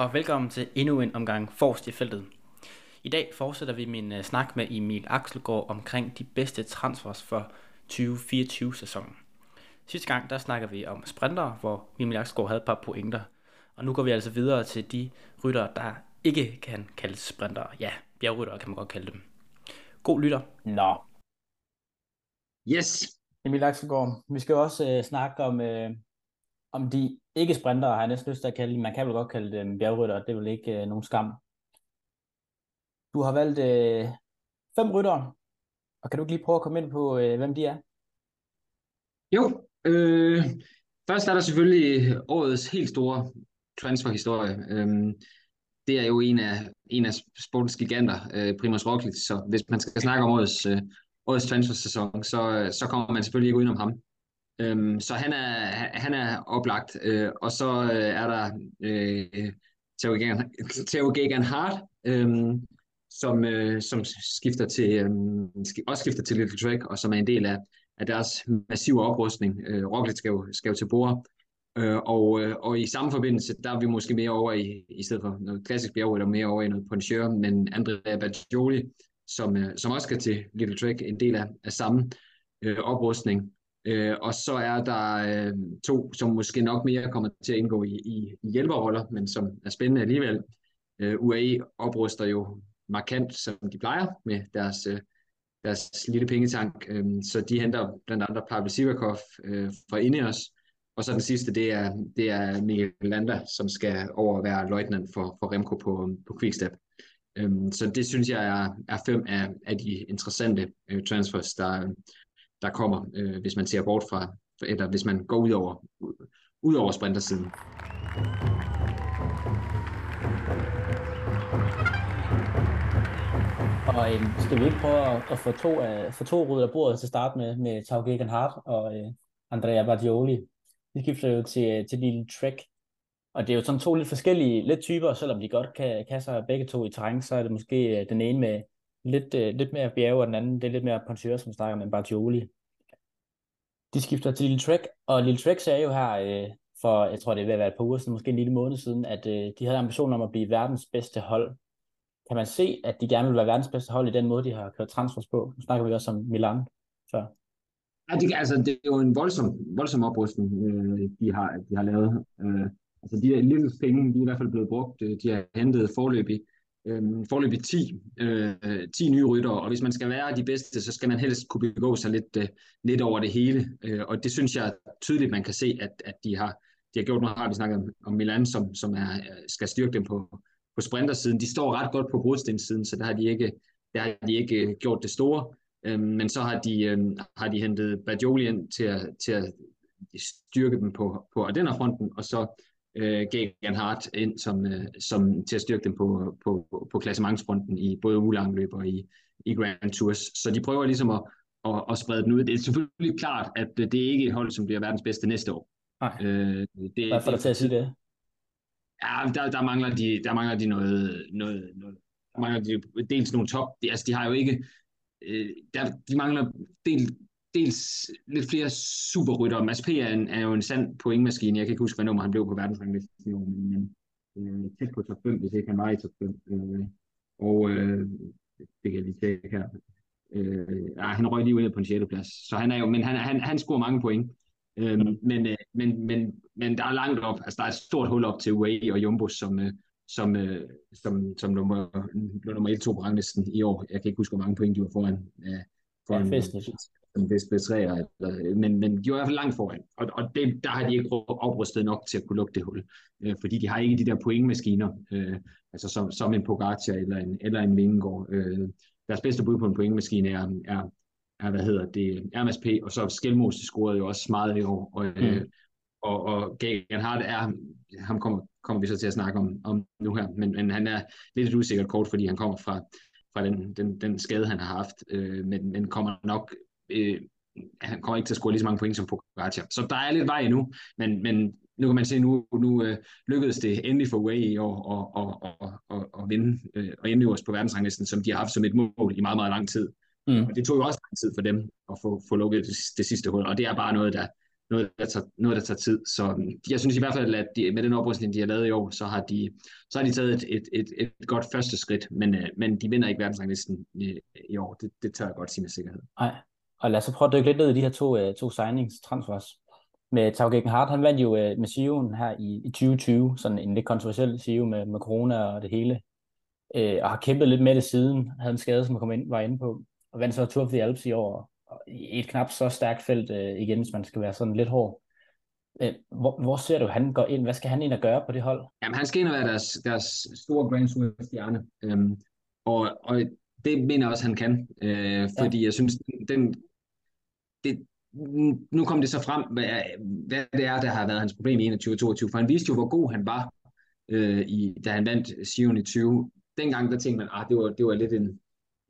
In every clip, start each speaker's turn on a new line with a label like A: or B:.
A: og velkommen til endnu en omgang Forrest i feltet. I dag fortsætter vi min uh, snak med Emil Axelgaard omkring de bedste transfers for 2024-sæsonen. Sidste gang der snakker vi om sprinter, hvor Emil Axelgaard havde et par pointer. Og nu går vi altså videre til de rytter, der ikke kan kaldes sprinter. Ja, bjergrytter kan man godt kalde dem. God lytter.
B: Nå.
C: Yes.
B: Emil Axelgaard, vi skal også uh, snakke om, uh, om de ikke sprinter, har jeg næsten lyst til at kalde dem. Man kan vel godt kalde dem bjergrytter, det er vel ikke øh, nogen skam. Du har valgt øh, fem ryttere, og kan du ikke lige prøve at komme ind på, øh, hvem de er?
C: Jo, øh, først er der selvfølgelig årets helt store transferhistorie. Øhm, det er jo en af, en af sportens giganter, øh, Primoz Roglic, så hvis man skal snakke om årets, øh, årets transfersæson, så, øh, så kommer man selvfølgelig ikke udenom ham. Øhm, så han er, han er oplagt, øh, og så øh, er der øh, Theo Gagan Hart, øh, som, øh, som skifter til, øh, også skifter til Little Trek, og som er en del af, af deres massive oprustning. Øh, Roglic skal jo, skal jo til bord, øh, og, øh, og i samme forbindelse, der er vi måske mere over i, i stedet for noget klassisk bjerg, eller mere over i noget Poncheur, men Andrea Bajoli, som, øh, som også skal til Little Trek, en del af, af samme øh, oprustning. Øh, og så er der øh, to, som måske nok mere kommer til at indgå i, i, i hjælperroller, men som er spændende alligevel. Øh, UAE opruster jo markant, som de plejer, med deres, øh, deres lille pengetank. Øh, så de henter blandt andet Pavel Sivakov øh, fra Ineos, og så den sidste, det er, det er Miguel Landa, som skal over at være løjtnant for, for Remco på, på Quickstep. Um, så det synes jeg er, er fem af, af de interessante øh, transfers, der, der kommer, øh, hvis man ser bort fra, eller hvis man går ud over, ud over sprintersiden.
B: Og øh, skal vi ikke prøve at, at få to, uh, få to rydder bordet til at starte med, med Tau Hart og uh, Andrea Bardioli? De skifter jo til, øh, til Lille Trek. Og det er jo sådan to lidt forskellige lidt typer, selvom de godt kan, kan sig begge to i terræn, så er det måske øh, den ene med lidt, uh, lidt mere bjerge, og den anden det er lidt mere poncheur, som snakker med Bargioli. De skifter til Lille Trek, og Lille Trek sagde jo her øh, for, jeg tror det er ved at være et par uger siden, måske en lille måned siden, at øh, de havde ambition om at blive verdens bedste hold kan man se, at de gerne vil være verdens bedste hold i den måde, de har kørt transfers på? Nu snakker vi også om Milan før.
C: Ja, det, altså, det er jo en voldsom, voldsom oprustning, øh, de, har, de har lavet. Øh, altså, de der lille penge, de er i hvert fald blevet brugt. Øh, de har hentet forløbig, Øhm, øh, forløbig 10, øh, 10 nye rytter, og hvis man skal være de bedste, så skal man helst kunne begå sig lidt, øh, lidt over det hele. Øh, og det synes jeg tydeligt, man kan se, at, at de har de har gjort, nu har vi snakket om, om Milan, som, som er, øh, skal styrke dem på, på sprintersiden. De står ret godt på brudstenssiden, så der har de ikke, der har de ikke øh, gjort det store. øh, men så har de, øh, har de hentet Bajoli ind til at, til at styrke dem på, på Ardenner-fronten, og så øh, Gagan Hart ind som, øh, som, til at styrke dem på, på, på klassementsfronten i både ulangløb og i, i Grand Tours. Så de prøver ligesom at, at, at sprede den ud. Det er selvfølgelig klart, at det er ikke et hold, som bliver verdens bedste næste år.
B: Nej. Øh, det, Hvad får dig til at sige det?
C: Ja, der, der, mangler de, der mangler de noget, noget, noget der mangler de dels nogle top, de, altså de har jo ikke, øh, der, de mangler del, dels lidt flere superrytter. Mads P. Er, en, er jo en sand pointmaskine, jeg kan ikke huske, hvad nummer han blev på verdensranglisten men, øh, tæt på top 5, hvis ikke han var i top 5. Øh, og øh, det kan jeg lige tjekke her. Øh, ja, han røg lige ud på en 6. plads, så han er jo, men han, han, han scorer mange point. Øhm, men, øh, men, men, men der er langt op, altså der er et stort hul op til UAE og Jumbo, som, øh, som, øh, som, som nummer, nummer 1-2 på ranglisten i år. Jeg kan ikke huske, hvor mange point de var foran.
B: foran ja,
C: som bedst betræer, men, men de var i hvert fald langt foran, og, og det, der har de ikke oprustet nok til at kunne lukke det hul, øh, fordi de har ikke de der pointmaskiner, øh, altså som, som en Pogacar eller en, eller en Vingegaard. Øh, deres bedste bud på en pointmaskine er, er, er, hvad hedder det, RMSP, og så Skelmose scorede jo også meget i år, og, mm. øh, og, og Gagan Hart er, ham kommer, kommer vi så til at snakke om, om nu her, men, men han er lidt et usikkert kort, fordi han kommer fra, fra den, den, den skade, han har haft, øh, men, men kommer nok, øh, han kommer ikke til at score lige så mange point som Pogacar. Så der er lidt vej endnu, men, men nu kan man se, nu, nu øh, lykkedes det endelig for Way i år at, at, at, at, at vinde øh, og indleve os på verdensranglisten, som de har haft som et mål i meget, meget lang tid. Mm. Og det tog jo også lang tid for dem at få, få lukket det, det sidste hul, og det er bare noget, der, noget, der tager, noget, der tager tid. Så jeg synes i hvert fald, at de, med den oprustning, de har lavet i år, så har de, så har de taget et, et, et, et godt første skridt, men, øh, men de vinder ikke verdensranglisten i, i år. Det, det tør jeg godt sige med sikkerhed.
B: Nej, og lad os så prøve at dykke lidt ned i de her to, uh, to signings, transfers. Med Tau Gegenhardt, han vandt jo uh, med Sion her i, i 2020, sådan en lidt kontroversiel Sio med, med corona og det hele, uh, og har kæmpet lidt med det siden, havde en skade, som kom ind, var inde på, og vandt så Tour of the Alps i år, i et knap så stærkt felt uh, igen, hvis man skal være sådan lidt hård. Hvor, hvor ser du, han går ind? Hvad skal han ind og gøre på det hold?
C: Jamen, han skal ind og være deres, deres store Grand Tour-stjerne. Øhm, og, og det mener jeg også, han kan. Øh, fordi ja. jeg synes, den, det, nu kom det så frem, hvad, hvad det er, der har været hans problem i 21-22. For han viste jo, hvor god han var, øh, i, da han vandt Sion i 20. Dengang der tænkte man, at ah, det, var, det var lidt en,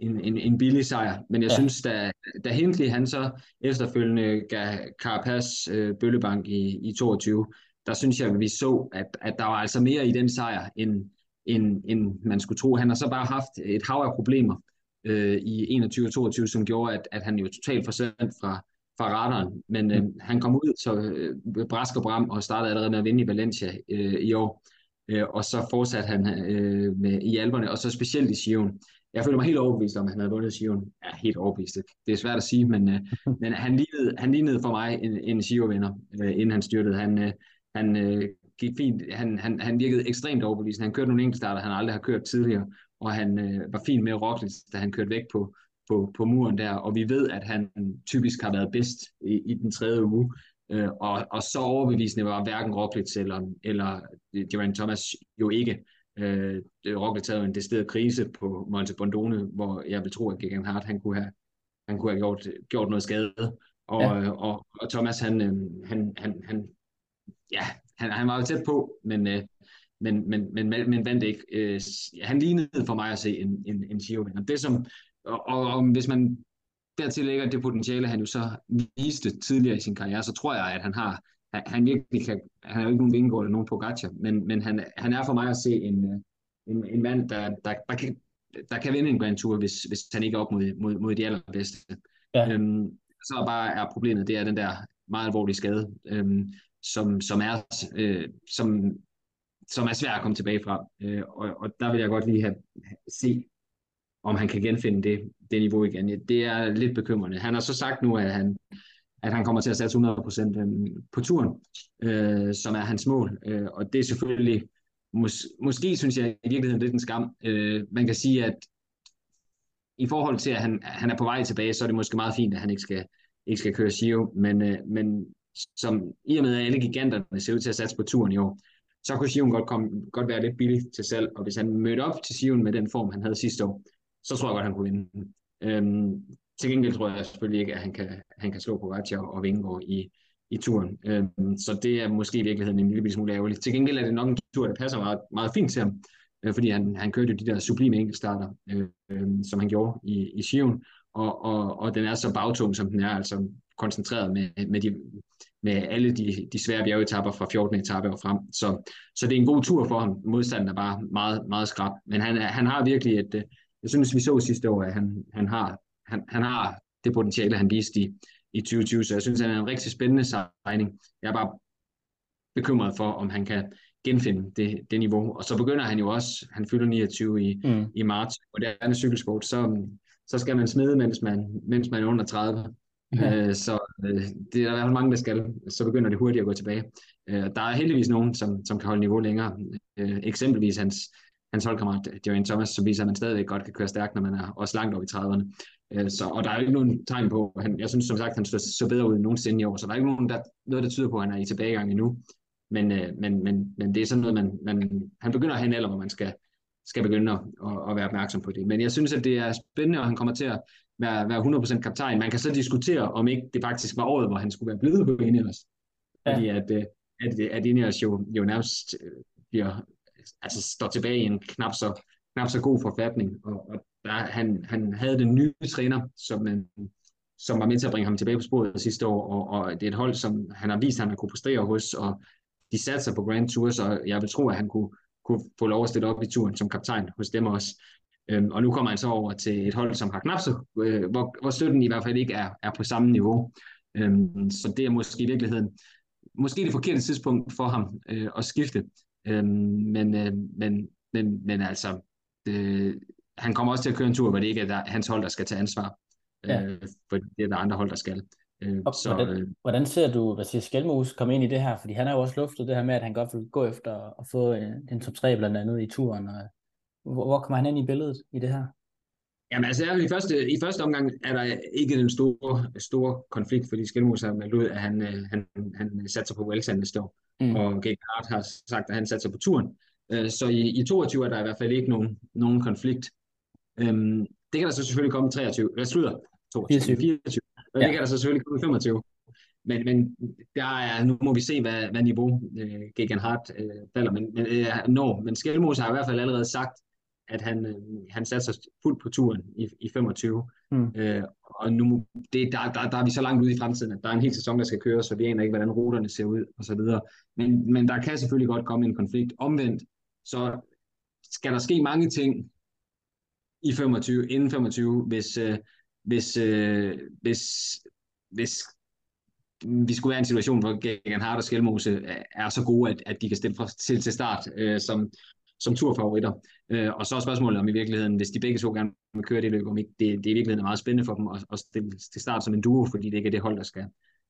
C: en, en, en billig sejr. Men jeg ja. synes, da, da Hindley han så efterfølgende gav Carapaz øh, bøllebank i, i 22, der synes jeg, at vi så, at, at der var altså mere i den sejr, end, end, end man skulle tro. Han har så bare haft et hav af problemer øh, i 21 og 22, som gjorde, at, at han jo totalt forsvandt fra, fra radaren. Men øh, han kom ud så øh, brask og bram og startede allerede med at vinde i Valencia øh, i år. Øh, og så fortsatte han øh, med, i alberne, og så specielt i Sion. Jeg føler mig helt overbevist om, at han havde vundet Sion. Ja, helt overbevist. Det er svært at sige, men, øh, men han, lignede, han lignede for mig en, en Sio-vinder, øh, inden han styrtede. Han, øh, han øh, gik fint. Han, han, han virkede ekstremt overbevisende. Han kørte nogle enkeltstarter, han aldrig har kørt tidligere, og han øh, var fint med Roglic, da han kørte væk på, på, på muren der, og vi ved, at han typisk har været bedst i, i den tredje uge, øh, og, og så overbevisende var hverken Roglic eller, eller Geraint Thomas jo ikke. Øh, Roglic havde en decideret krise på Monte Bondone, hvor jeg vil tro, at Gegan Hart, han kunne have, han kunne have gjort, gjort noget skade, og, ja. og, og Thomas, han, øh, han, han, han, ja, han, han var jo tæt på, men, øh, men, men, men, men vandt ikke. Øh, han lignede for mig at se en, en, en Giro-vinder. Det som, og, og, og hvis man dertil lægger det potentiale, han jo så viste tidligere i sin karriere, så tror jeg, at han har, han, han virkelig kan, han har jo ikke nogen Vingegaard eller nogen Pogacar, men, men han, han er for mig at se en, en, en mand, der, der, der, kan, der kan vinde en Grand Tour, hvis, hvis han ikke er op mod, mod, mod de allerbedste. Ja. Øhm, så bare er problemet, det er den der meget alvorlige skade, øhm, som, som, er, øh, som som er svært at komme tilbage fra. Øh, og, og der vil jeg godt lige have, se, om han kan genfinde det, det niveau igen. Det er lidt bekymrende. Han har så sagt nu, at han, at han kommer til at satse 100% øh, på turen, øh, som er hans mål. Øh, og det er selvfølgelig, mås, måske synes jeg i virkeligheden lidt en skam. Øh, man kan sige, at i forhold til, at han, han er på vej tilbage, så er det måske meget fint, at han ikke skal, ikke skal køre Giro, men, øh, men som i og med, at alle giganterne ser ud til at satse på turen i år, så kunne Sion godt, komme, godt være lidt billig til salg, og hvis han mødte op til Sion med den form, han havde sidste år, så tror jeg godt, han kunne vinde. Øhm, til gengæld tror jeg selvfølgelig ikke, at han kan, han kan slå på Ratja og Vingegaard i, i turen. Øhm, så det er måske i virkeligheden en lille smule ærgerligt. Til gengæld er det nok en tur, der passer meget, meget fint til ham, øh, fordi han, han kørte jo de der sublime enkeltstarter, øh, øh, som han gjorde i, i Sion, og, og, og den er så bagtung, som den er, altså koncentreret med, med, de, med alle de, de svære bjergetapper fra 14. etape og frem. Så, så det er en god tur for ham. Modstanden er bare meget, meget skrab. Men han, han har virkelig et, øh, jeg synes, vi så sidste år, at han, han, har, han, han har det potentiale, han viste i, i 2020. Så jeg synes, han er en rigtig spændende signing. Jeg er bare bekymret for, om han kan genfinde det, det niveau. Og så begynder han jo også, han fylder 29 i, mm. i marts, og det er en cykelsport, så, så skal man smide, mens man, mens man er under 30. Ja. Øh, så øh, det er der i hvert fald mange, der skal. Så begynder det hurtigt at gå tilbage. Øh, der er heldigvis nogen, som, som kan holde niveau længere. Øh, eksempelvis hans, hans holdkammerat, øh, Geraint Thomas, som viser, at man stadigvæk godt kan køre stærkt, når man er også langt op i 30'erne. Øh, så, og der er jo ikke nogen tegn på, han, jeg synes som sagt, han står så bedre ud end nogensinde i år, så der er ikke nogen, der, noget, der tyder på, at han er i tilbagegang endnu. Men, øh, men, men, men det er sådan noget, man, man, han begynder at have en alder, hvor man skal, skal begynde at, at, at være opmærksom på det. Men jeg synes, at det er spændende, og han kommer til at være, være 100% kaptajn. Man kan så diskutere, om ikke det faktisk var året, hvor han skulle være blevet på Ineos. Ja. Fordi at, øh, at, at Ineos jo, jo nærmest øh, bliver, altså står tilbage i en knap så, knap så god forfatning. Og, og der, han, han havde den nye træner, som, som var med til at bringe ham tilbage på sporet sidste år, og, og det er et hold, som han har vist, at han har kunne præstere hos, og de satte sig på Grand Tour, så jeg vil tro, at han kunne, kunne få lov at stille op i turen som kaptajn hos dem også. Øhm, og nu kommer han så over til et hold, som har knap så, øh, hvor, hvor støtten i hvert fald ikke er, er på samme niveau. Øhm, så det er måske i virkeligheden, måske det forkerte tidspunkt for ham øh, at skifte. Øhm, men, øh, men, men, men altså, det, han kommer også til at køre en tur, hvor det ikke er der, hans hold, der skal tage ansvar. Ja. Øh, for det er der andre hold, der skal.
B: Øh, og så, hvordan, øh, hvordan ser du, hvad siger Skelmos komme ind i det her? Fordi han har jo også luftet det her med, at han godt vil gå efter at få en, en top 3 blandt andet i turen. Og, hvor, hvor kommer han ind i billedet i det her?
C: Jamen altså, i første, i første omgang er der ikke den store, store konflikt, fordi Skelmos har meldt ud, at han, øh, han, han satser på Welsan næste år, mm. og Hart har sagt, at han satser på turen. Øh, så i, i 22 er der i hvert fald ikke nogen, nogen konflikt. Øhm, det kan der så selvfølgelig komme i 23, eller slutter 22, 24. 24. Og ja. det kan der så selvfølgelig komme i 25. Men, men der er, nu må vi se, hvad, hvad niveau øh, Gegan Hart øh, falder. Men, men, øh, når, men Skelmos har i hvert fald allerede sagt, at han, øh, han satser fuldt på turen i, i 25. Mm. Øh, og nu, det, der, der, der er vi så langt ude i fremtiden, at der er en hel sæson, der skal køre, så vi aner ikke, hvordan ruterne ser ud og så videre. Men, men der kan selvfølgelig godt komme en konflikt. Omvendt, så skal der ske mange ting i 25, inden 25, hvis, øh, hvis, øh, hvis, hvis vi skulle være i en situation, hvor Gegan Hart og Skelmose er så gode, at, at de kan stille fra, til, til start øh, som, som turfavoritter. Øh, og så er spørgsmålet om i virkeligheden, hvis de begge to gerne vil køre det løb, om ikke det, det er i virkeligheden meget spændende for dem at, at stille til start som en duo, fordi det ikke er det hold, der skal,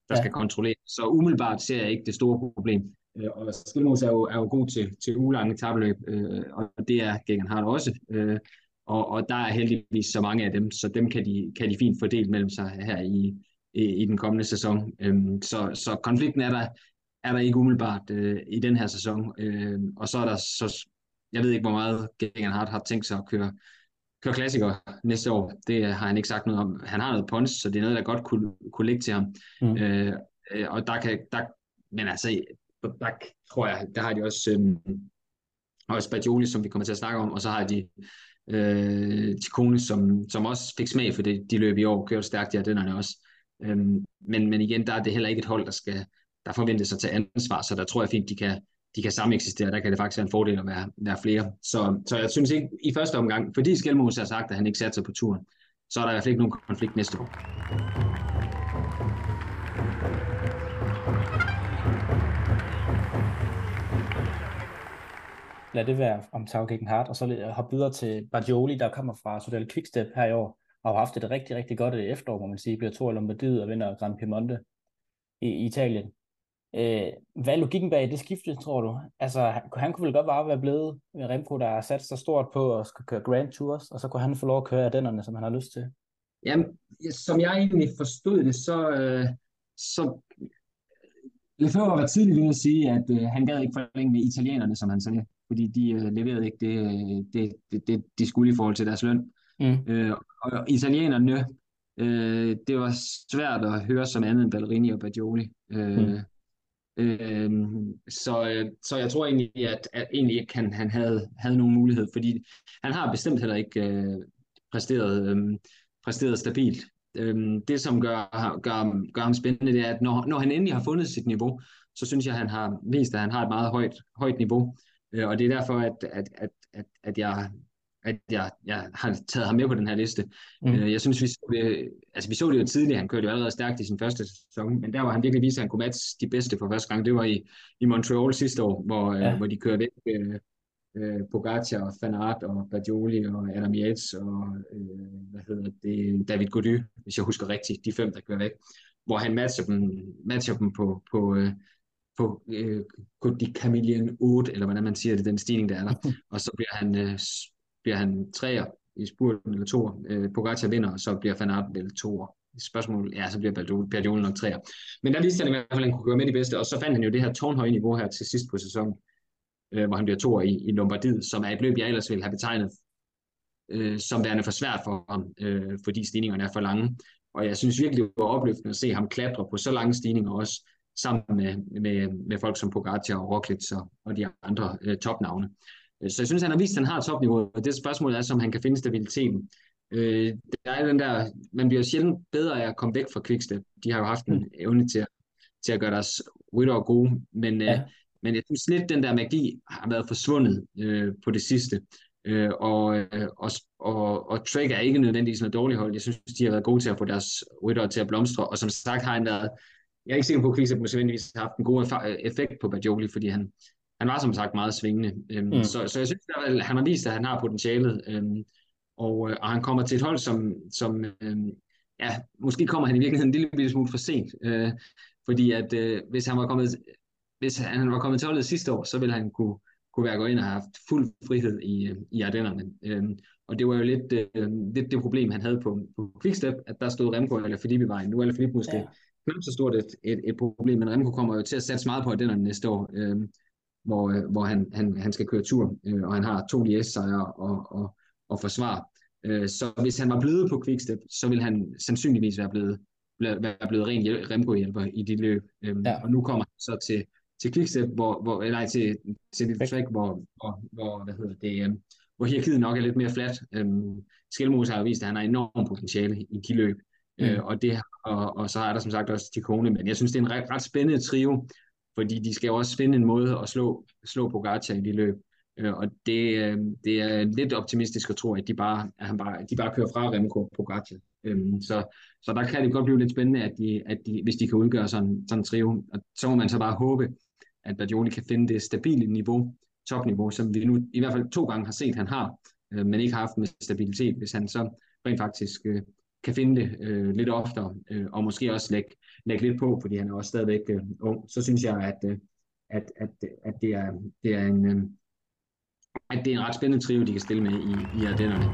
C: der ja. skal kontrollere. Så umiddelbart ser jeg ikke det store problem. Øh, og Skelmose er jo, er jo god til, til ulange tabeløb, øh, og det er Gegan Hart også. Øh, og, og der er heldigvis så mange af dem, så dem kan de, kan de fint fordele mellem sig her i, i, i den kommende sæson. Øhm, så, så konflikten er der, er der ikke umiddelbart øh, i den her sæson. Øh, og så er der så, jeg ved ikke, hvor meget Gengen har tænkt sig at køre, køre klassikere næste år. Det har han ikke sagt noget om. Han har noget pons, så det er noget, der godt kunne, kunne ligge til ham. Mm. Øh, øh og der kan, der, men altså, der tror jeg, der har de også, øh, også Bajoli, som vi kommer til at snakke om, og så har de øh, Kone, som, som også fik smag for det, de løb i år, kørte stærkt i Ardennerne også. Øhm, men, men igen, der er det heller ikke et hold, der skal der forventes at tage ansvar, så der tror jeg fint, de kan, de kan sameksistere. Der kan det faktisk være en fordel at være, være flere. Så, så jeg synes ikke, i første omgang, fordi Skelmose har sagt, at han ikke satser på turen, så er der i hvert fald ikke nogen konflikt næste år.
B: lad det være om Tau Hart, og så hoppe videre til Bagioli, der kommer fra Sodal Quickstep her i år, og har haft et rigtig, rigtig godt efterår, må man sige, bliver to af Lombardiet og vinder Grand Piemonte i Italien. Øh, hvad er logikken bag det skifte, tror du? Altså, han, han kunne vel godt bare være blevet med Remco, der har sat sig stort på at skal køre Grand Tours, og så kunne han få lov at køre dennerne, som han har lyst til.
C: Jamen, som jeg egentlig forstod det, så, øh, så Lefebvre var tidligt ved at sige, at øh, han gad ikke forlænge med italienerne, som han sagde fordi de øh, leverede ikke det, det, det, det, de skulle i forhold til deres løn. Mm. Øh, og italienerne, øh, det var svært at høre som andet end Ballerini og Bagioli. Øh, mm. Øhm, øh, så, så jeg tror egentlig, at, at egentlig ikke han, han havde, havde nogen mulighed, fordi han har bestemt heller ikke øh, præsteret, øh, præsteret stabilt. Øh, det, som gør, gør, gør ham spændende, det er, at når, når han endelig har fundet sit niveau, så synes jeg, at han har vist, at han har et meget højt, højt niveau. Øh, og det er derfor, at, at, at, at, at jeg at jeg, jeg har taget ham med på den her liste. Mm. Øh, jeg synes, vi så, det, altså, vi så det jo tidligere, han kørte jo allerede stærkt i sin første sæson, men der var han virkelig vist, at han kunne matche de bedste for første gang. Det var i, i Montreal sidste år, hvor, ja. øh, hvor de kørte væk øh, øh Pogacar og Fanart og Bajoli og Adam Yates og øh, hvad hedder det, David Gody, hvis jeg husker rigtigt, de fem, der kører væk, hvor han matcher dem, matcher dem på, på, øh, på øh, de Chameleon 8, eller hvordan man siger det, den stigning, der er der. Og så bliver han, øh, bliver han træer i spurten eller toer. Øh, Pogacar vinder, og så bliver Van Aert vel toer. Spørgsmålet, ja, så bliver Berdiol nok træer. Men der viste han i hvert fald, at han kunne gøre med de bedste, og så fandt han jo det her tårnhøje niveau her til sidst på sæsonen, øh, hvor han bliver toer i, i Lombardiet, som er et løb, jeg ellers ville have betegnet øh, som værende for svært for ham, øh, fordi stigningerne er for lange. Og jeg synes virkelig, det var opløftende at se ham klatre på så lange stigninger også, sammen med, med, med folk som Pogacar og Roglic og, og de andre øh, topnavne. Så jeg synes, han har vist, at han har topniveau, og det spørgsmål er, om han kan finde stabiliteten. Øh, der er den der, man bliver sjældent bedre af at komme væk fra Quickstep. De har jo haft en mm. evne til at, til at gøre deres rytter gode, men, øh, ja. øh, men jeg synes lidt, den der magi har været forsvundet øh, på det sidste. Øh, og, øh, og, og, og Trek er ikke nødvendigvis noget dårligt hold. Jeg synes, de har været gode til at få deres rytter til at blomstre, og som sagt har han været, jeg er ikke sikker på, at Quickstep nødvendigvis har haft en god effekt på Bajoli, fordi han, han var som sagt meget svingende. Øhm, mm. så, så jeg synes, at han har vist, at han har potentialet, øhm, og, øh, og han kommer til et hold, som, som øhm, ja, måske kommer han i virkeligheden en lille, lille smule for sent, øh, fordi at øh, hvis han var kommet hvis han var kommet til holdet sidste år, så ville han kunne, kunne være gået ind og have haft fuld frihed i, i Ardennerne. Øhm, og det var jo lidt, øh, lidt det problem, han havde på, på Quickstep, at der stod Remco eller Filippi vejen. Nu er Filippi måske ja. knap så stort et, et, et problem, men Remco kommer jo til at satse meget på Ardennerne næste år, øh, hvor, øh, hvor han, han, han skal køre tur, øh, og han har to lies-sejre og, og, og forsvar. Øh, så hvis han var blevet på Quickstep, så ville han sandsynligvis være blevet, være blevet ren Remco-hjælper i de løb. Øh, ja. Og nu kommer han så til til Quickstep, hvor, hvor, eller til, til Little Track, hvor, hvor, hvor, hvad hedder det, um, hvor hierarkiet nok er lidt mere fladt. Um, Skelmose har vist, at han har enormt potentiale i de løb. Mm. Uh, og, det, og, og, så er der som sagt også Ticone, men jeg synes, det er en ret, ret spændende trio, fordi de skal jo også finde en måde at slå, slå Pogacar i de løb. Øh, og det, øh, det er lidt optimistisk at tro, at de bare, at han bare, de bare kører fra Remco Pogacar. Um, så, så der kan det godt blive lidt spændende, at de, at de, hvis de kan udgøre sådan, sådan en trio. Og så må man så bare håbe, at Badioli kan finde det stabile niveau, topniveau, som vi nu i hvert fald to gange har set, han har, øh, men ikke har haft med stabilitet, hvis han så rent faktisk øh, kan finde det øh, lidt oftere, øh, og måske også lægge, lægge lidt på, fordi han er også stadigvæk øh, ung, så synes jeg, at, øh, at, at, at det, er, det er en øh, at det er en ret spændende trio, de kan stille med i, i Ardennerne.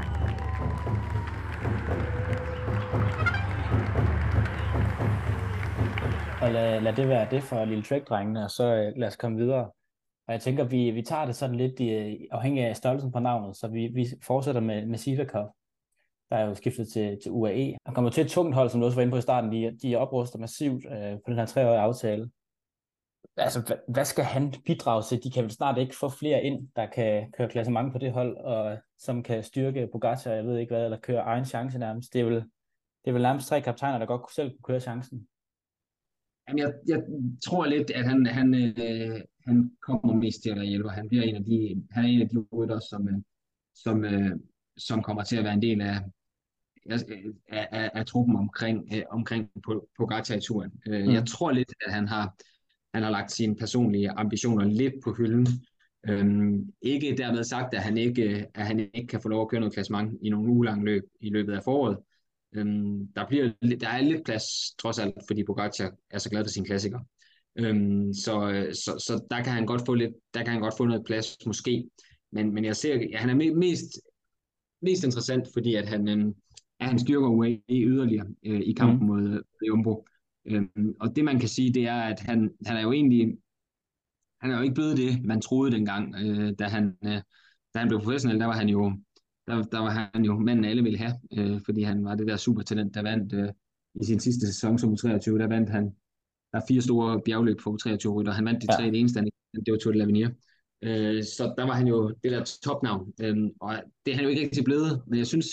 B: Og lad, lad det være det for Lille Trek-drengene, og så øh, lad os komme videre. Og jeg tænker, vi, vi tager det sådan lidt i, afhængig af størrelsen på navnet, så vi, vi fortsætter med, med Sivakov, der er jo skiftet til, til UAE. Han kommer til et tungt hold, som du også var inde på i starten. De, de opruster massivt øh, på den her treårige aftale. Altså, hvad, hvad skal han bidrage til? De kan vel snart ikke få flere ind, der kan køre klassement på det hold, og øh, som kan styrke Pogacar, jeg ved ikke hvad, eller køre egen chance nærmest. Det er vel, det er vel nærmest tre kaptajner, der godt selv kunne køre chancen.
C: Jamen, jeg, jeg tror lidt, at han, han, øh, han kommer mest til at hjælpe. Han bliver en af de, han er en af de rytter, som, øh, som, øh, som kommer til at være en del af, af, af, af truppen omkring, øh, omkring på, på turen Øh, mm. Jeg tror lidt, at han har, han har lagt sine personlige ambitioner lidt på hylden. Øhm, ikke dermed sagt, at han ikke, at han ikke kan få lov at køre noget klassement i nogle ugelange løb i løbet af foråret. Øhm, der, bliver, der er lidt plads, trods alt, fordi Pogacar er så glad for sine klassikere. Øhm, så, så, så der kan han godt få lidt, der kan han godt få noget plads, måske. Men, men jeg ser, ja, han er mest, mest interessant, fordi at han, øhm, at han styrker UAE yderligere øh, i kampen mm. mod Jumbo. Øhm, og det man kan sige, det er, at han, han er jo egentlig, han er jo ikke blevet det, man troede dengang, øh, da, han, øh, da han blev professionel, der var han jo der, der var han jo manden, alle ville have, øh, fordi han var det der supertalent, der vandt øh, i sin sidste sæson som 23 der vandt han der er fire store bjergløb for 23 rytter. Han vandt de ja. tre, det eneste, det var Tour de l'Avenir. Øh, så der var han jo det der topnavn, øh, og det er han jo ikke rigtig blevet, men jeg synes,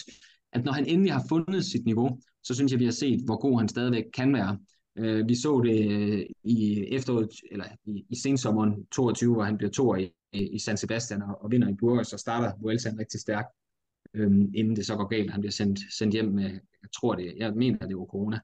C: at når han endelig har fundet sit niveau, så synes jeg, vi har set, hvor god han stadigvæk kan være. Øh, vi så det øh, i efteråret, eller i, i sensommeren 22, hvor han bliver to i, i San Sebastian og, og vinder i Burgos, og starter Vueltaen rigtig stærkt øhm, inden det så går galt. Han bliver sendt, sendt hjem med, jeg tror det, jeg mener det var corona.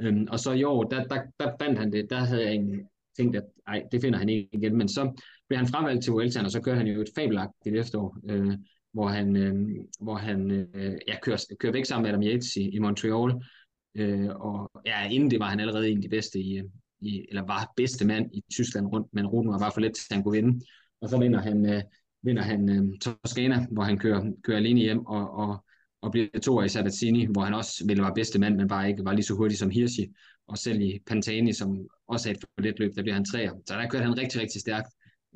C: Øhm, og så i år, der, der, der fandt han det, der havde jeg egentlig tænkt, at ej, det finder han ikke igen, men så bliver han fremvalgt til Vueltaen, og så kører han jo et fabelagtigt efterår, øh, hvor han, øh, hvor han øh, ja, kører, kører væk sammen med Adam Yates i, i Montreal, øh, og ja, inden det var han allerede en af de bedste i, i, eller var bedste mand i Tyskland rundt, men ruten var bare for let til, at han kunne vinde. Og så vinder han, øh, vinder han øh, Toscana, hvor han kører, kører alene hjem, og, og, og bliver to i Sabatini, hvor han også ville være bedste mand, men bare ikke var lige så hurtig som Hirschi, og selv i Pantani, som også er et for let løb, der bliver han træer. Så der kørte han rigtig, rigtig stærkt.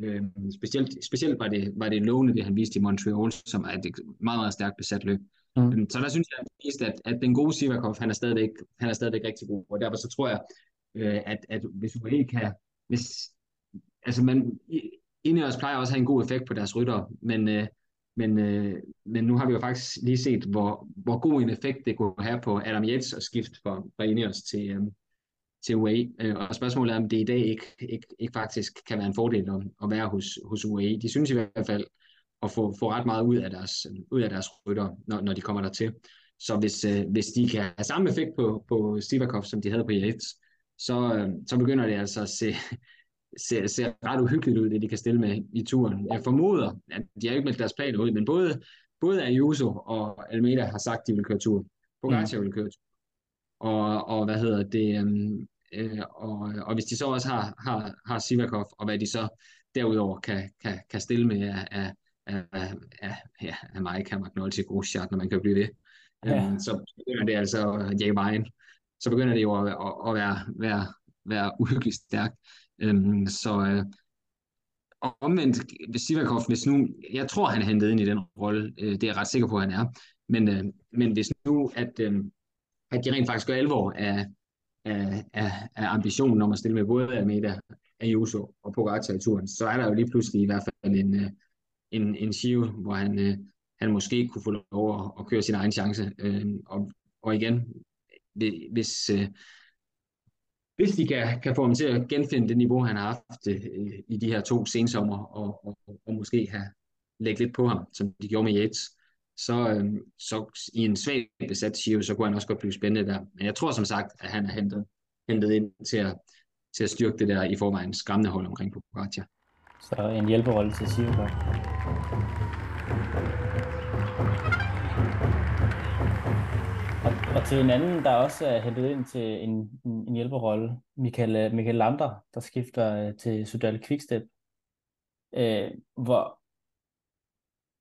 C: Øh, specielt, specielt var det, var det lovende, det han viste i Montreal, som er et meget, meget stærkt besat løb. Mm. Så der synes jeg, at, at den gode Sivakov, han er stadigvæk, han er stadigvæk rigtig god, og derfor så tror jeg, øh, at, at hvis UAE kan, hvis, altså man, Ineos plejer også at have en god effekt på deres ryttere, men, øh, men, øh, men nu har vi jo faktisk lige set, hvor, hvor god en effekt det kunne have på Adam Yates at skifte fra, fra Ineos til, øh, til UAE. Øh, og spørgsmålet er, om det i dag ikke, ikke, ikke faktisk kan være en fordel at, at være hos, hos UAE. De synes i hvert fald, og få, få ret meget ud af deres, ud af deres rytter, når, når de kommer dertil. Så hvis, øh, hvis de kan have samme effekt på, på Sivakov, som de havde på Yates, så, øh, så begynder det altså at se, se, se ret uhyggeligt ud, det de kan stille med i turen. Jeg formoder, at de har ikke meldt deres planer ud, men både, både Ayuso og Almeida har sagt, at de vil køre tur. Pogacar mm. vil køre tur. Og, og hvad hedder det, øhm, øh, og, og hvis de så også har, har, har Sivakov, og hvad de så derudover kan, kan, kan stille med af, af, af, af, ja, af Mike, McNulty, Grosjean, når man kan blive ved, ja. øhm, så begynder det altså Jake Vejen, så begynder det jo at, at, at være, være, være uhyggeligt stærkt. Øhm, så øh, omvendt, Sivakov, hvis nu, jeg tror, han er hentet ind i den rolle, øh, det er jeg ret sikker på, at han er, men, øh, men hvis nu, at, øh, at de rent faktisk gør alvor af, af, af, af ambitionen om at stille med både Almeida, Ayuso og Pogacar i turen, så er der jo lige pludselig i hvert fald en, øh, en, en Giro, hvor han, øh, han måske kunne få lov at, at køre sin egen chance. Øh, og, og igen, hvis, hvis de kan, kan få ham til at genfinde det niveau, han har haft i de her to sensommer, og, og, og måske have lægge lidt på ham, som de gjorde med Yates, så, øh, så i en svag besat Giro, så kunne han også godt blive spændende der. Men jeg tror som sagt, at han er hentet, hentet ind til at, til at styrke det der i forvejen skræmmende hold omkring Pogacar.
B: Så en hjælperolle til Giro. Og, og til en anden, der også er hentet ind til en, en, en hjælperrolle, Michael, Michael Lander, der skifter øh, til Sudal Quickstep. Øh, hvor,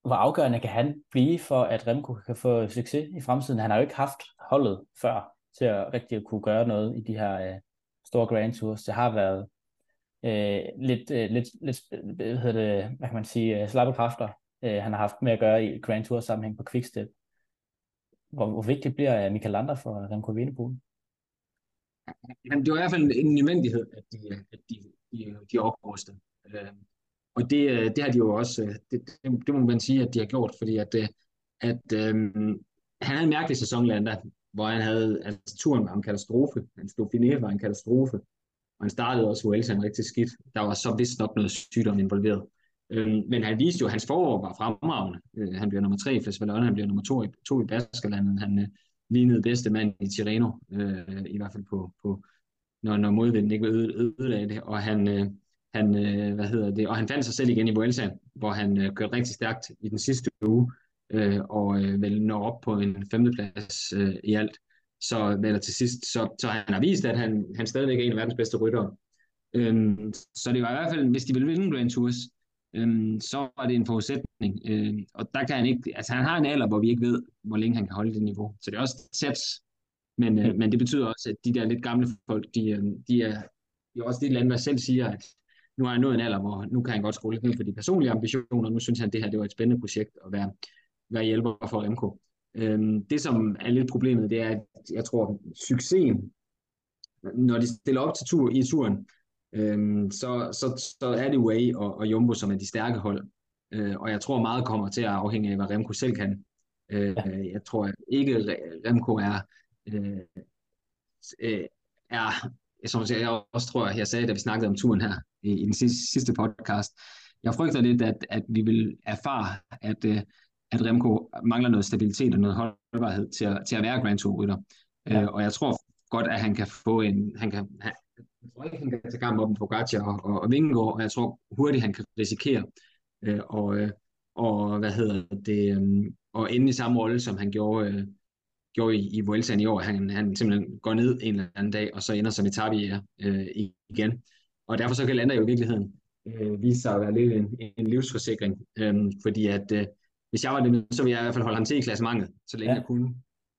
B: hvor afgørende kan han blive for, at Remco kan få succes i fremtiden? Han har jo ikke haft holdet før til at rigtig kunne gøre noget i de her øh, store Grand Tours. Det har været øh, lidt, øh, lidt, lidt hvad, hedder det, hvad kan man sige, øh, slappe kræfter, øh, han har haft med at gøre i Grand Tour sammenhæng på Quickstep. Hvor, hvor vigtigt bliver øh, Michael Lander for Remco Evenepoel?
C: Men det var i hvert fald en nødvendighed, at de, at de, de, de oprustede. Og det, øh, det har de jo også, øh, det, det, det må man sige, at de har gjort, fordi at, øh, at øhm, han havde en mærkelig sæson, Lander, hvor han havde, altså turen var en katastrofe, han stod Dauphiné var en katastrofe, og han startede også Vuelta rigtig skidt. Der var så vist nok noget sygdom involveret. Øhm, men han viste jo, at hans forår var fremragende. Øh, han bliver nummer tre i Festivalerne, han bliver nummer to i, to i Baskerlandet. Han øh, lignede bedste mand i Tirreno, øh, i hvert fald på, på når, når modvinden ikke var ødelagde det. Og han, øh, han, øh, hvad hedder det, og han fandt sig selv igen i Vuelta, hvor han øh, kørte rigtig stærkt i den sidste uge, øh, og øh, vel når op på en femteplads øh, i alt. Så, eller til sidst, så, så han har vist, at han, han stadigvæk er en af verdens bedste ryttere. Øhm, så det var i hvert fald, hvis de vil vinde Grand Tours, øhm, så var det en forudsætning. Øhm, og der kan han ikke, altså han har en alder, hvor vi ikke ved, hvor længe han kan holde det niveau. Så det er også tæt, men, øh, men det betyder også, at de der lidt gamle folk, de, øh, de er, er også det land, der selv siger, at nu har han nået en alder, hvor nu kan han godt skrue lidt ned på de personlige ambitioner, nu synes han, at det her det var et spændende projekt at være, være hjælper for Remco. Øhm, det, som er lidt problemet, det er, at jeg tror, succesen, når de stiller op til tur i turen, øhm, så, så, så er det Way og, og Jumbo, som er de stærke hold. Øh, og jeg tror, meget kommer til at afhænge af, hvad Remco selv kan. Øh, jeg tror ikke, Remco er, øh, øh, er som jeg også tror, jeg sagde, da vi snakkede om turen her i, i den sidste, sidste podcast, jeg frygter lidt, at, at vi vil erfare, at, øh, at Remco mangler noget stabilitet og noget holdbarhed til at, til at være Grand Tour-rytter. Ja. Øh, og jeg tror godt, at han kan få en... Han kan, han, jeg tror ikke, han kan tage kamp op med Pogacar og, og, og Vingegaard, og jeg tror hurtigt, han kan risikere øh, og, øh, og, hvad hedder det, øh, og ende i samme rolle, som han gjorde, øh, gjorde i, i Vueltaen i år. Han, han simpelthen går ned en eller anden dag, og så ender som etape øh, igen. Og derfor så kan Lander jo i virkeligheden øh, vise sig at være lidt en, en livsforsikring, øh, fordi at øh, hvis jeg var det, så ville jeg i hvert fald holde ham til i klassementet, så længe ja. jeg kunne.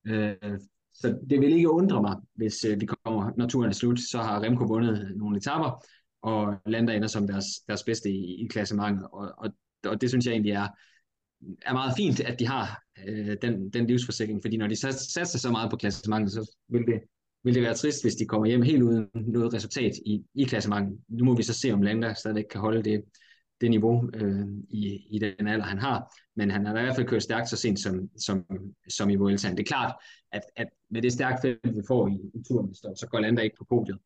C: Øh, så det vil ikke undre mig, hvis øh, vi kommer, når turen er slut, så har Remco vundet nogle etapper, og Lander ender som deres, deres bedste i, i klassementet. Og, og, og det synes jeg egentlig er, er meget fint, at de har øh, den, den livsforsikring, fordi når de satser så meget på klassementet, så vil det, vil det være trist, hvis de kommer hjem helt uden noget resultat i, i klassementet. Nu må vi så se, om Lander stadig kan holde det, det niveau øh, i, i den alder, han har. Men han har i hvert fald kørt stærkt så sent som, som, som i Vueltaen. Det er klart, at, at med det stærke felt, vi får i, i turen, så går Lander ikke på podiet.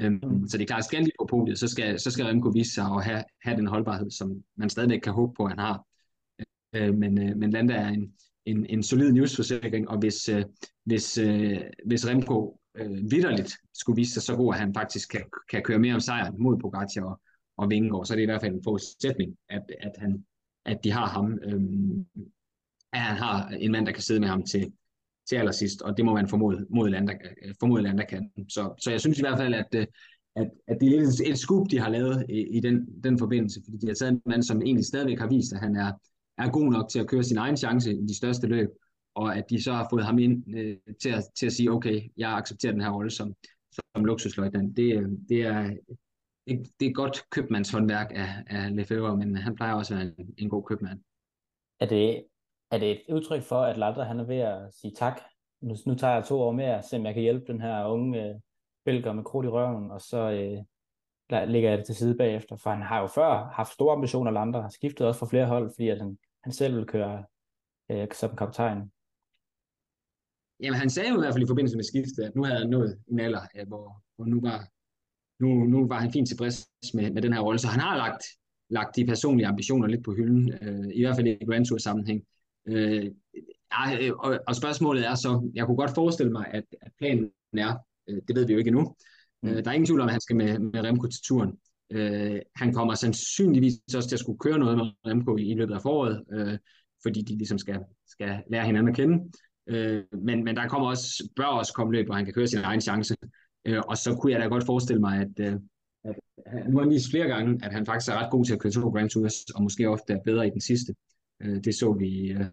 C: Øhm, mm. Så det er klart, skal de på podiet, så skal, så skal Remco vise sig at have, have den holdbarhed, som man stadigvæk kan håbe på, at han har. øh, men, øh, men Landa er en, en, en solid livsforsikring, og hvis, øh, hvis, øh, hvis Remco øh, vidderligt skulle vise sig så god, at han faktisk kan, kan køre mere om sejren mod Pogacar og, og Vingegaard, så er det i hvert fald en forudsætning, at, at, han, at de har ham, øh, at han har en mand, der kan sidde med ham til, til allersidst, og det må man formode, mod der øh, formode kan. Så, så jeg synes i hvert fald, at, øh, at, at det er lidt et skub, de har lavet i, i den, den forbindelse, fordi de har taget en mand, som egentlig stadigvæk har vist, at han er, er god nok til at køre sin egen chance i de største løb, og at de så har fået ham ind øh, til, at, til at sige, okay, jeg accepterer den her rolle som, som luksusløjtnant. Det, øh, det, er, det, det er godt købmandshåndværk af, af Lefebvre, men han plejer også at være en, en god købmand.
B: Er det, er det et udtryk for, at Lander han er ved at sige tak? Nu, nu tager jeg to år mere, se om jeg kan hjælpe den her unge øh, bælger med krudt i røven, og så øh, lægger jeg det til side bagefter. For han har jo før haft store ambitioner, Lander har skiftet også for flere hold, fordi at han, han selv vil køre øh, som kaptajn.
C: Jamen han sagde jo i hvert fald i forbindelse med skiftet, at nu havde han nået en alder, hvor, hvor nu, var, nu, nu var han fint tilfreds med, med den her rolle. Så han har lagt, lagt de personlige ambitioner lidt på hylden, øh, i hvert fald i Grand Tour sammenhæng. Øh, og, og spørgsmålet er så, jeg kunne godt forestille mig, at, at planen er, øh, det ved vi jo ikke endnu, mm. øh, der er ingen tvivl om, at han skal med, med Remco til turen. Øh, han kommer sandsynligvis også til at skulle køre noget med Remco i, i løbet af foråret, øh, fordi de ligesom skal, skal lære hinanden at kende. Øh, men, men der kommer også, bør også komme løb, hvor han kan køre sin egen chance. Øh, og så kunne jeg da godt forestille mig, at, øh, at nu har han vist flere gange, at han faktisk er ret god til at køre to Grand Tours, og måske ofte er bedre i den sidste. Øh, det så vi øh,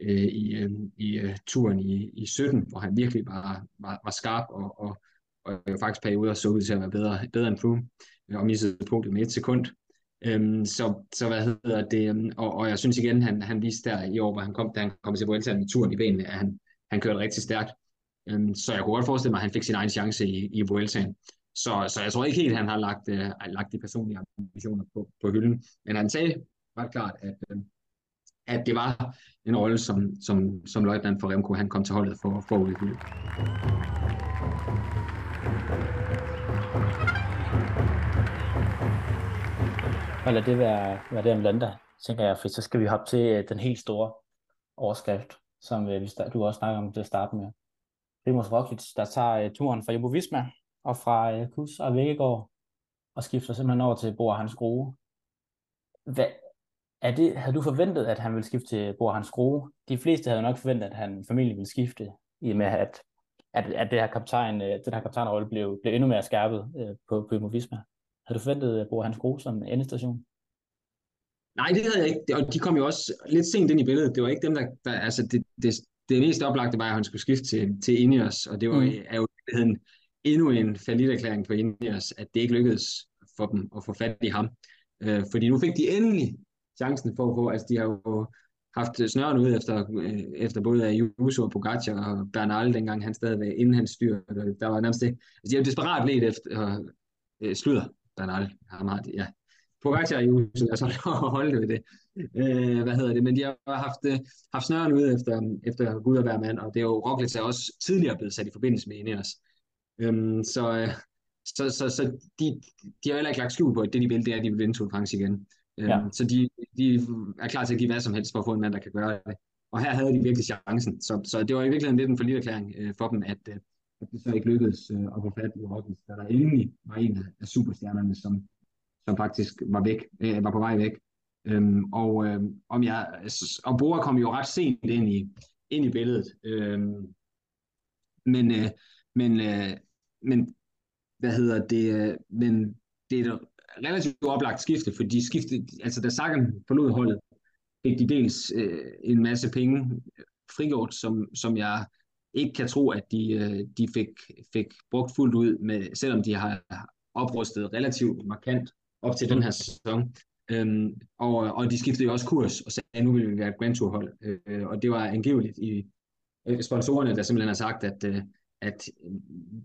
C: øh i, øh, i uh, turen i, i 17, hvor han virkelig var, var, var skarp og, og, og faktisk perioder så ud til at være bedre, bedre end Froome, øh, og missede punktet med et sekund. Øhm, så, så hvad hedder det, øhm, og, og jeg synes igen, han, han viste der i år, hvor han kom, da han kom til Vuelta med turen i benene, at han, han kørte rigtig stærkt. Øhm, så jeg kunne godt forestille mig, at han fik sin egen chance i, i Vueltaen. Så, så jeg tror ikke helt, at han har lagt, øh, lagt de personlige ambitioner på, på hylden. Men han sagde ret klart, at, øh, at det var en rolle, som, som, som løjtnant for Remco, han kom til holdet for, for udviklet.
B: Og lad det være, være det om Landa, tænker jeg, for så skal vi hoppe til øh, den helt store overskrift, som øh, vi du også snakker om til at starte med. Primoz Roglic, der tager øh, turen fra Jumbo Visma og fra Kus og Vækkegaard og skifter simpelthen over til Bor Hans Grue. Hvad, er det, havde du forventet, at han ville skifte til Bor Hans Grue? De fleste havde nok forventet, at han familien ville skifte, i med at, at, at det her kaptajn, den her kaptajnrolle blev, blev endnu mere skærpet på, på Jumbo Visma. Havde du forventet at bruge hans gro som endestation?
C: Nej, det havde jeg ikke. Og de kom jo også lidt sent ind i billedet. Det var ikke dem, der... der altså det, det, det mest oplagte var, at han skulle skifte til, til Ineos, og det var, mm. er jo en, endnu en erklæring for Ineos, at det ikke lykkedes for dem at få fat i ham. Øh, fordi nu fik de endelig chancen for at få, altså de har jo haft snøren ud efter, øh, efter både Ayuso og Pogacar og Bernal, dengang han stadig var inden han styr. Der var nærmest det. Altså, de har desperat let efter øh, slutter. Bernal, ham har, ja. Pogacar i ugen, så altså, holde det ved det. Øh, hvad hedder det? Men de har haft, øh, haft snøren ude efter, efter Gud og hver mand, og det er jo Roglic er også tidligere blevet sat i forbindelse med Ineos. Øhm, så, øh, så, så, så de, de har heller ikke lagt skjul på, at det de vil, det er, at de vil vinde Tour de France igen. Øhm, ja. Så de, de er klar til at give hvad som helst for at få en mand, der kan gøre det. Og her havde de virkelig chancen. Så, så det var i virkeligheden lidt en forlidt erklæring øh, for dem, at, øh, at det så ikke lykkedes øh, at få fat i Rockets, da der endelig var en af superstjernerne, som, som faktisk var væk, øh, var på vej væk. Øhm, og, øh, om jeg, og Bora kom jo ret sent ind i, ind i billedet. Øhm, men, øh, men, øh, men, hvad hedder det, øh, men det er et relativt oplagt skifte, fordi skifte, altså da Sagan forlod holdet, fik de dels øh, en masse penge frigjort, som, som jeg ikke kan tro, at de, øh, de fik, fik brugt fuldt ud, med, selvom de har oprustet relativt markant op til den her sæson. Øhm, og, og de skiftede jo også kurs og sagde, at nu vil vi være et Grand Tour hold. Øh, og det var angiveligt i øh, sponsorerne, der simpelthen har sagt, at, øh, at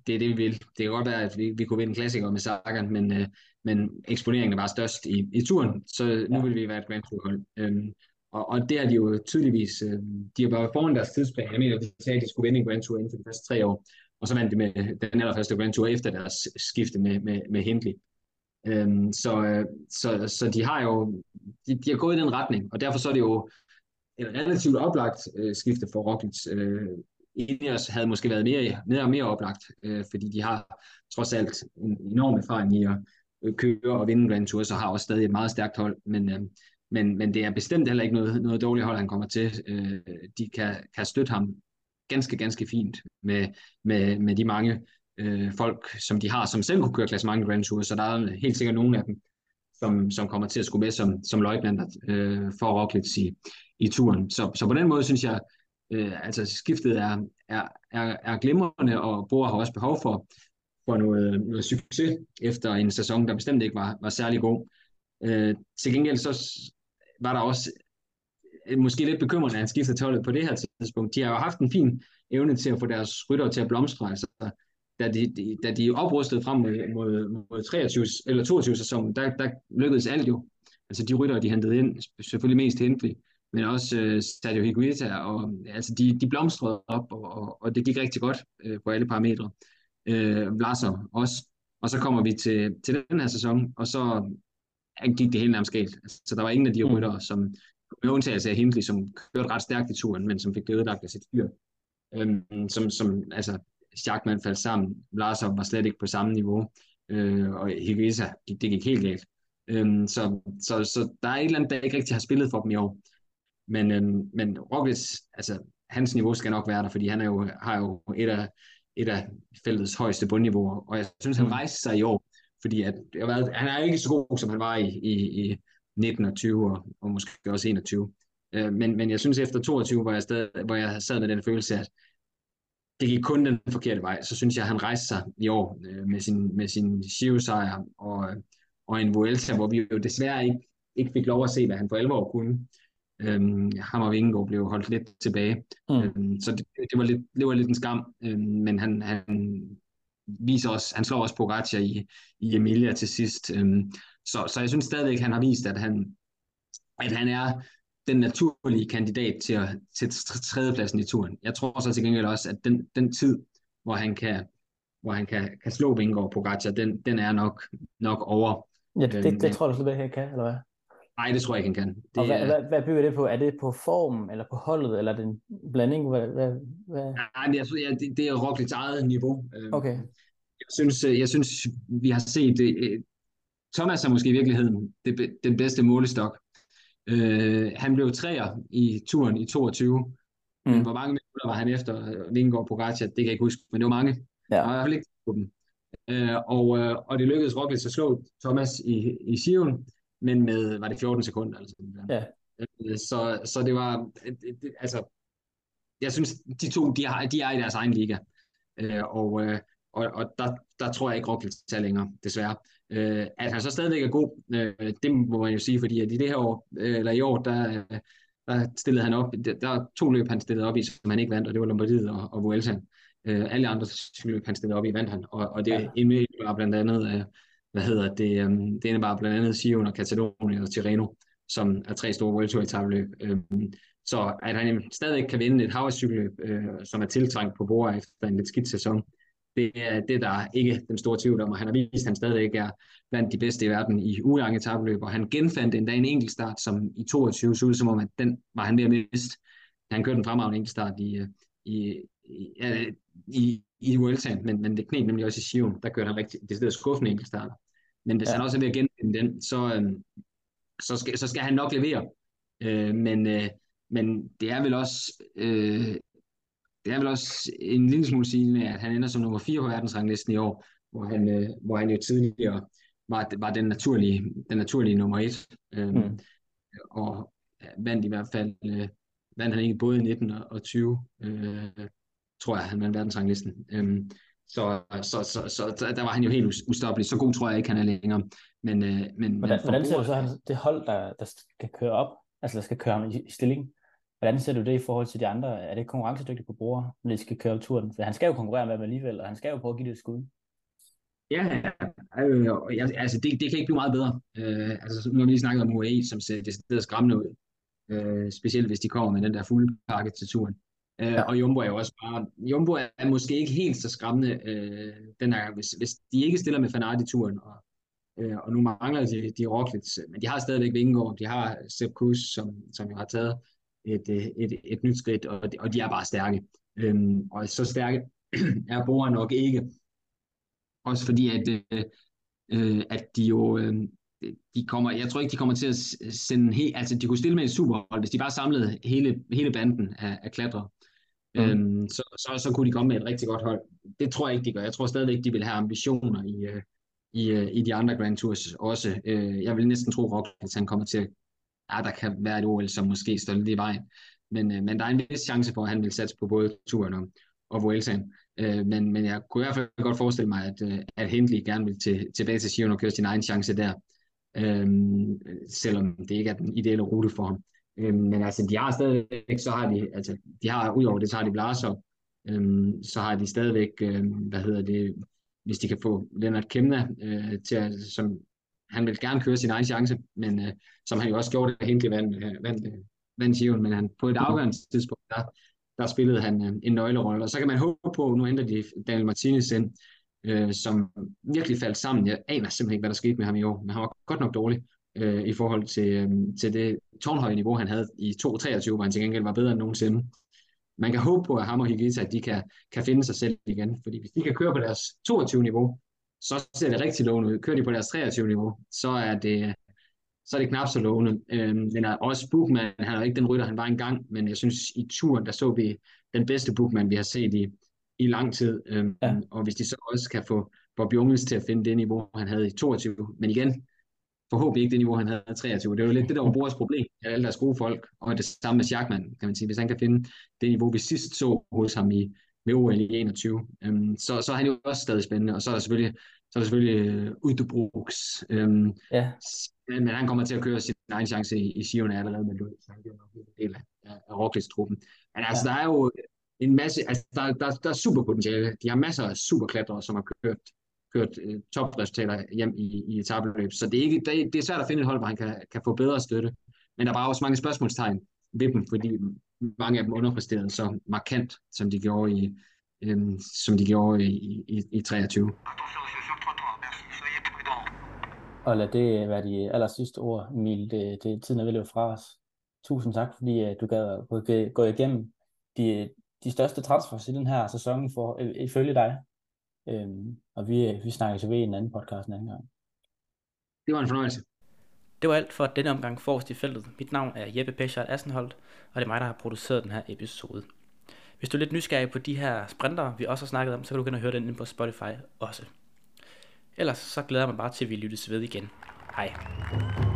C: det er det, vi vil. Det kan godt være, at vi, vi kunne vinde en klassiker med Sagan, men, øh, men eksponeringen var størst i, i turen, så nu ja. vil vi være et Grand Tour hold. Øhm, og, og det har de jo tydeligvis, øh, de har været foran deres tidsplan. Jeg mener, de sagde, at de skulle vinde en Grand Tour inden for de første tre år. Og så vandt de med den allerførste Grand Tour efter deres skifte med, med, med Hindley. Øhm, så, øh, så, så de har jo, de, de har gået i den retning, og derfor så er det jo et relativt oplagt øh, skifte for Roglic. Øh, Ineos havde måske været mere, mere og mere oplagt, øh, fordi de har trods alt en enorm erfaring i at øh, køre og vinde Grand Tour, så har også stadig et meget stærkt hold, men, øh, men, men det er bestemt heller ikke noget, noget dårligt hold, han kommer til. Øh, de kan, kan støtte ham ganske, ganske fint med, med, med de mange øh, folk, som de har, som selv kunne køre klassement i Grand Tour, så der er helt sikkert nogle af dem, som, som kommer til at skulle med som, som løjtnanter øh, for Roglic i, i turen. Så, så på den måde synes jeg, øh, altså skiftet er, er, er, er glimrende, og Bor har også behov for, for noget, noget succes efter en sæson, der bestemt ikke var, var særlig god. Øh, til gengæld så var der også øh, måske lidt bekymrende, at han skiftede til på det her tidspunkt. De har jo haft en fin evne til at få deres rytter til at blomstre. Altså, da de, de, da de oprustede frem mod, mod, mod 23, eller 22 sæsonen, der, der lykkedes alt jo. Altså de rytter, de hentede ind, selvfølgelig mest Hindley, men også øh, Sergio Higuita, og altså de, de blomstrede op, og, og, og det gik rigtig godt øh, på alle parametre. Øh, Vlasser også. Og så kommer vi til, til den her sæson, og så gik det helt nærmest galt. Altså, der var ingen af de mm. ryttere, som, med undtagelse af Hindley, som kørte ret stærkt i turen, men som fik det ødelagt af sit fyr. Øhm, som, som, altså, Schachmann faldt sammen, Larsson var slet ikke på samme niveau, øh, og det, det gik helt galt. Øhm, så, så, så der er et eller andet, der ikke rigtig har spillet for dem i år. Men, øhm, men Roglic, altså hans niveau skal nok være der, fordi han er jo, har jo et af, et af feltets højeste bundniveauer, og jeg synes, han mm. rejste sig i år, fordi at, jeg været, han er ikke så god, som han var i, i, i 19 og 20, og, og måske også 21. Øh, men, men jeg synes, efter 22, hvor jeg, stadig, hvor jeg sad med den følelse, at det gik kun den forkerte vej, så synes jeg, at han rejste sig i år øh, med sin, med sin Giro-sejr og, og en Vuelta, hvor vi jo desværre ikke, ikke fik lov at se, hvad han for alvor kunne. Øhm, ham og Vingegaard blev holdt lidt tilbage. Mm. Øhm, så det, det, var lidt, det var lidt en skam, øhm, men han, han viser også, han slår også Pogacar i, i Emilia til sidst. Øhm, så, så jeg synes stadigvæk, han har vist, at han, at han er den naturlige kandidat til, at, til tredjepladsen i turen. Jeg tror så til gengæld også, at den, den tid, hvor han kan, hvor han kan, kan slå Vingegaard på Gacha, den, den er nok, nok over.
B: Ja, det, det, det tror du slet ikke, han kan, eller hvad?
C: Nej, det tror jeg ikke, han kan.
B: Det og hvad, er... hvad, hvad bygger det på? Er det på form, eller på holdet, eller er det en blanding? Hvad, hvad, hvad?
C: Nej, men jeg, ja, det, det er Roglics eget niveau.
B: Øhm, okay.
C: Jeg synes, jeg synes vi har set det. Øh, Thomas er måske i virkeligheden det, den bedste målestok Øh, han blev træer i turen i 22. Mm. Men hvor mange minutter var han efter Vingegaard på Pogacar? Det kan jeg ikke huske, men det var mange. Ja. Og hvert fald ikke på dem. Øh, og, øh, og det lykkedes Roglic at slå Thomas i, i Sion, men med, var det 14 sekunder? Altså,
B: ja.
C: Øh, så, så det var, det, altså, jeg synes, de to, de, har, de er i deres egen liga. Øh, og, øh, og, og der, der tror jeg ikke, Roglic tager længere, desværre. Øh, at han så stadigvæk er god, øh, det må man jo sige, fordi at i det her år, øh, eller i år, der, der stillede han op, der, der er to løb, han stillede op i, som han ikke vandt, og det var Lombardiet og, og Vuelta. Øh, alle andre løb, han stillede op i, vandt han, og, og det ja. var blandt andet, øh, hvad hedder det, øh, det indebar blandt andet Sion og Katalonien og Tirreno, som er tre store World Tour etabløb. Øh, så at han stadig kan vinde et havcykelløb, øh, som er tiltrængt på bordet efter en lidt skidt sæson, det er det, der er ikke den store tvivl om, og han har vist, at han stadig er blandt de bedste i verden i ugelange etabløb, og han genfandt endda en enkeltstart, som i 22 så ud som om, at den var han ved at miste. Han kørte en fremragende enkeltstart i, øh, i, i, i, i Vuelta, men, men det knep nemlig også i Sion, der kørte han rigtig, det er skuffende enkeltstarter. Men hvis ja. han også er ved at genfinde den, så, øhm, så, skal, så skal han nok levere. Øh, men, øh, men det er vel også øh, det er vel også en lille smule sigende, at han ender som nummer 4 på verdensranglisten i år, hvor han, øh, hvor han jo tidligere var, var den, naturlige, den naturlige nummer 1. Øhm, mm. Og vandt i hvert fald, øh, vandt han ikke både i 19 og 20, øh, tror jeg, han vandt verdensranglisten. Øhm, så, så, så, så, der var han jo helt ustoppelig. Så god tror jeg ikke, han er længere. Men, øh, men,
B: hvordan, men hvordan ser du så han, det hold, der, der skal køre op, altså der skal køre ham i, i stilling? Hvordan ser du det i forhold til de andre? Er det konkurrencedygtigt på bruger, når de skal køre turen? For han skal jo konkurrere med dem alligevel, og han skal jo prøve at give det et skud.
C: Ja, øh, altså det, det kan ikke blive meget bedre. Øh, altså nu har vi lige snakket om UAE, som ser det stedet skræmmende ud. Øh, specielt hvis de kommer med den der fulde pakke til turen. Øh, ja. Og Jumbo er jo også bare, Jumbo er måske ikke helt så skræmmende øh, den her, hvis, hvis de ikke stiller med Fanart i turen, og, øh, og nu mangler de, de Roglic, men de har stadigvæk Vingegaard, de har Sepp Kuss, som, som jo har taget et, et, et, et nyt skridt, og de, og de er bare stærke. Øhm, og så stærke er Bora nok ikke. Også fordi, at, øh, at de jo, øh, de kommer, jeg tror ikke, de kommer til at sende helt, altså de kunne stille med et superhold, hvis de bare samlede hele, hele banden af, af klatrere. Mm. Øhm, så, så, så kunne de komme med et rigtig godt hold. Det tror jeg ikke, de gør. Jeg tror stadigvæk, de vil have ambitioner i, øh, i, øh, i de andre Grand Tours også. Øh, jeg vil næsten tro, at han kommer til, ja, der kan være et OL, som måske står lidt i vejen. Men, øh, men der er en vis chance for, at han vil satse på både turen og, og Vueltaen. Øh, men, men jeg kunne i hvert fald godt forestille mig, at, øh, at Hindley gerne vil til, tilbage til Sion og køre sin egen chance der. Øh, selvom det ikke er den ideelle rute for ham. Øh, men altså, de har stadigvæk, så har de, altså, de har, udover det, så har de Blasov, øh, så har de stadigvæk, øh, hvad hedder det, hvis de kan få Lennart Kemna øh, til at, som han vil gerne køre sin egen chance, men øh, som han jo også gjorde det helt vandt, øh, vandt, øh, vandt Given, men han, på et afgørende tidspunkt, der, der spillede han øh, en nøglerolle. Og så kan man håbe på, nu ændrer de Daniel Martinez ind, øh, som virkelig faldt sammen. Jeg aner simpelthen ikke, hvad der skete med ham i år, men han var godt nok dårlig øh, i forhold til, øh, til det tårnhøje niveau, han havde i 2-23, hvor han til gengæld var bedre end nogensinde. Man kan håbe på, at ham og Higuita, de kan, kan finde sig selv igen, fordi hvis de kan køre på deres 22-niveau, så ser det rigtig lovende ud. Kører de på deres 23-niveau, så er det, så er det knap så lovende. Øhm, men er også Bookman, han er ikke den rytter, han var engang, men jeg synes, i turen, der så vi den bedste Bookman, vi har set i, i lang tid. Øhm, ja. Og hvis de så også kan få Bob Jungels til at finde det niveau, han havde i 22. Men igen, forhåbentlig ikke det niveau, han havde i 23. Det var lidt det, der var Bores problem, at alle deres gode folk, og det samme med Schackman, kan man sige. Hvis han kan finde det niveau, vi sidst så hos ham i, med OL i 21, øhm, så, så er han jo også stadig spændende. Og så er der selvfølgelig, så er der selvfølgelig uh, Udebrugs. Øhm, ja. Men han kommer til at køre sin egen chance i, i Sion allerede med Louis, så han bliver nok en del af, af, af Roglic-truppen. Men altså, ja. der er jo en masse, altså der, der, der er super potentiale. De har masser af superklatrere, som har kørt, kørt øh, topresultater hjem i, i etabeløb. Så det er, ikke, det, det er svært at finde et hold, hvor han kan, kan få bedre støtte. Men der er bare også mange spørgsmålstegn ved dem, fordi mange af dem underpræsterede så markant, som de gjorde i, øhm, som de gjorde i, i, i 23.
B: Og lad det være de aller sidste ord, Emil. Det, det, tiden er ved at fra os. Tusind tak, fordi øh, du gad at gå igennem de, de største transfers i den her sæson for, øh, ifølge dig. Øhm, og vi, vi snakker så ved i en anden podcast en anden gang.
C: Det var en fornøjelse.
A: Det var alt for denne omgang forrest i feltet. Mit navn er Jeppe Peschert Assenholdt, og det er mig, der har produceret den her episode. Hvis du er lidt nysgerrig på de her sprinter, vi også har snakket om, så kan du gerne høre den inde på Spotify også. Ellers så glæder jeg mig bare til, at vi lyttes ved igen. Hej.